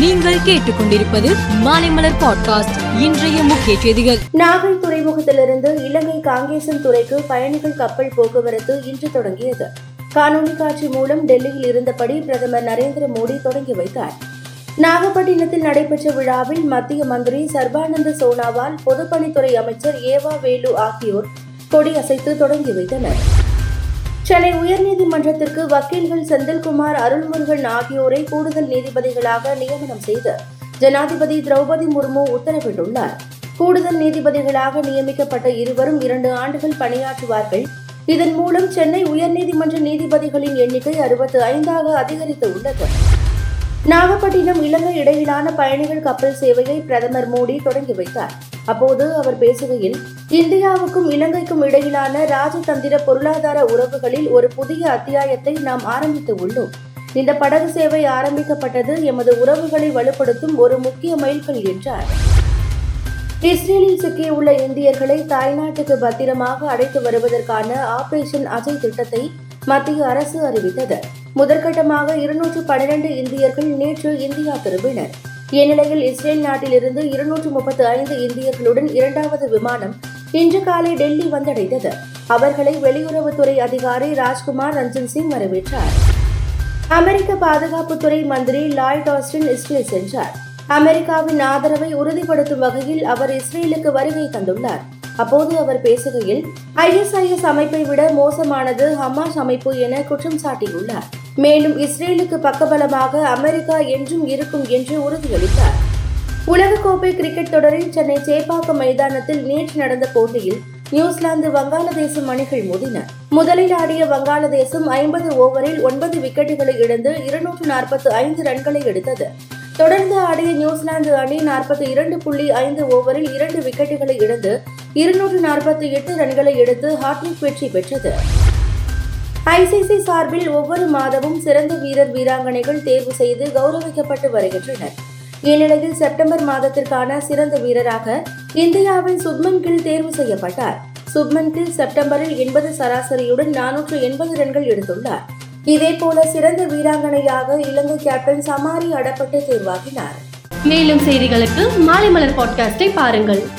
நீங்கள் கேட்டுக்கொண்டிருப்பது மாலைமலர் பாட்காஸ்ட் இன்றைய முக்கிய செய்திகள். நாகை துறைமுகத்திலிருந்து இலங்கை காங்கேசன் துறைக்கு பயணிகள் கப்பல் போக்குவரத்து இன்று தொடங்கியது. காணொலி காட்சி மூலம் டெல்லியில் இருந்தபடி பிரதமர் நரேந்திர மோடி தொடங்கி வைத்தார். நாகப்பட்டினத்தில் நடைபெற்ற விழாவில் மத்திய மந்திரி சர்பானந்த சோனாவால் பொதுப்பணித்துறை அமைச்சர் ஏவா வேலு ஆகியோர் கொடியசைத்து தொடங்கி வைத்தனர். சென்னை உயர்நீதிமன்றத்திற்கு வக்கீல்கள் செந்தில்குமார் அருள்முருகன் ஆகியோரை கூடுதல் நீதிபதிகளாக நியமனம் செய்து ஜனாதிபதி திரௌபதி முர்மு உத்தரவிட்டுள்ளார். கூடுதல் நீதிபதிகளாக நியமிக்கப்பட்ட இருவரும் இரண்டு ஆண்டுகள் பணியாற்றுவார்கள். இதன் மூலம் சென்னை உயர்நீதிமன்ற நீதிபதிகளின் எண்ணிக்கை அறுபத்து ஐந்தாக அதிகரித்து உள்ளது நாகப்பட்டினம் இலங்கை இடையிலான பயணிகள் கப்பல் சேவையை பிரதமர் மோடி தொடங்கி வைத்தார். அப்போது அவர் பேசுகையில் இந்தியாவுக்கும் இலங்கைக்கும் இடையிலான ராஜதந்திர பொருளாதார உறவுகளில் ஒரு புதிய அத்தியாயத்தை நாம் ஆரம்பித்து உள்ளோம். இந்த படகு சேவை ஆரம்பிக்கப்பட்டது எமது உறவுகளை வலுப்படுத்தும் ஒரு முக்கிய மைல்கல் என்றார். இஸ்ரேலில் சிக்கியுள்ள இந்தியர்களை தாய்நாட்டுக்கு பத்திரமாக அழைத்து வருவதற்கான ஆபரேஷன் அஜய் திட்டத்தை மத்திய அரசு அறிவித்தது. முதற்கட்டமாக இருநூற்று பனிரெண்டு இந்தியர்கள் நேற்று இந்தியா திரும்பினர். இந்நிலையில் இஸ்ரேல் நாட்டிலிருந்து இருநூற்று முப்பத்து ஐந்து இந்தியர்களுடன் இரண்டாவது விமானம் இன்று காலை டெல்லி வந்தடைந்தது. அவர்களை வெளியுறவுத்துறை அதிகாரி ராஜ்குமார் ரஞ்சன் சிங் வரவேற்றார். அமெரிக்க பாதுகாப்புத்துறை மந்திரி லாய்ட் ஆஸ்டின் இஸ்ரேல் சென்றார். அமெரிக்காவின் ஆதரவை உறுதிப்படுத்தும் வகையில் அவர் இஸ்ரேலுக்கு வருகை தந்துள்ளார். அப்போது அவர் பேசுகையில் ஐஎஸ்ஐஎஸ் அமைப்பை விட மோசமானது ஹமாஸ் அமைப்பு என குற்றம் சாட்டியுள்ளார். மேலும் இஸ்ரேலுக்கு பக்கபலமாக அமெரிக்கா என்றும் இருக்கும் என்று உறுதியளித்தார். உலகக்கோப்பை கிரிக்கெட் தொடரில் சென்னை சேப்பாக்கம் மைதானத்தில் நேற்று நடந்த போட்டியில் நியூசிலாந்து வங்காளதேசம் அணிகள் மோதின. முதலில் ஆடிய வங்காளதேசம் ஐம்பது ஓவரில் ஒன்பது விக்கெட்டுகளை இழந்து இருநூற்று நாற்பத்து ஐந்து ரன்களை எடுத்தது. தொடர்ந்து ஆடிய நியூசிலாந்து அணி நாற்பத்தி இரண்டு புள்ளி ஐந்து ஓவரில் இரண்டு விக்கெட்டுகளை இழந்து இருநூற்று நாற்பத்தி எட்டு ரன்களை எடுத்து ஹாட்ரிக் வெற்றி பெற்றது. ஐசிசி சார்பில் ஒவ்வொரு மாதமும் சிறந்த வீரர் வீராங்கனைகள் தேர்வு செய்து கௌரவிக்கப்பட்டு வருகின்றனர். இந்நிலையில் செப்டம்பர் மாதத்திற்கான சிறந்த வீரராக இந்தியாவின் சுப்மன் கில் தேர்வு செய்யப்பட்டார். சுப்மன் கில் செப்டம்பரில் எண்பது சராசரியுடன் நானூற்று எண்பது ரன்கள் எடுத்துள்ளார். இதேபோல சிறந்த வீராங்கனையாக இலங்கை கேப்டன் சமாரி அடப்பட்டு தேர்வாகினார். மேலும் செய்திகளுக்கு மாலை மலர் பாட்காஸ்டை பாருங்கள்.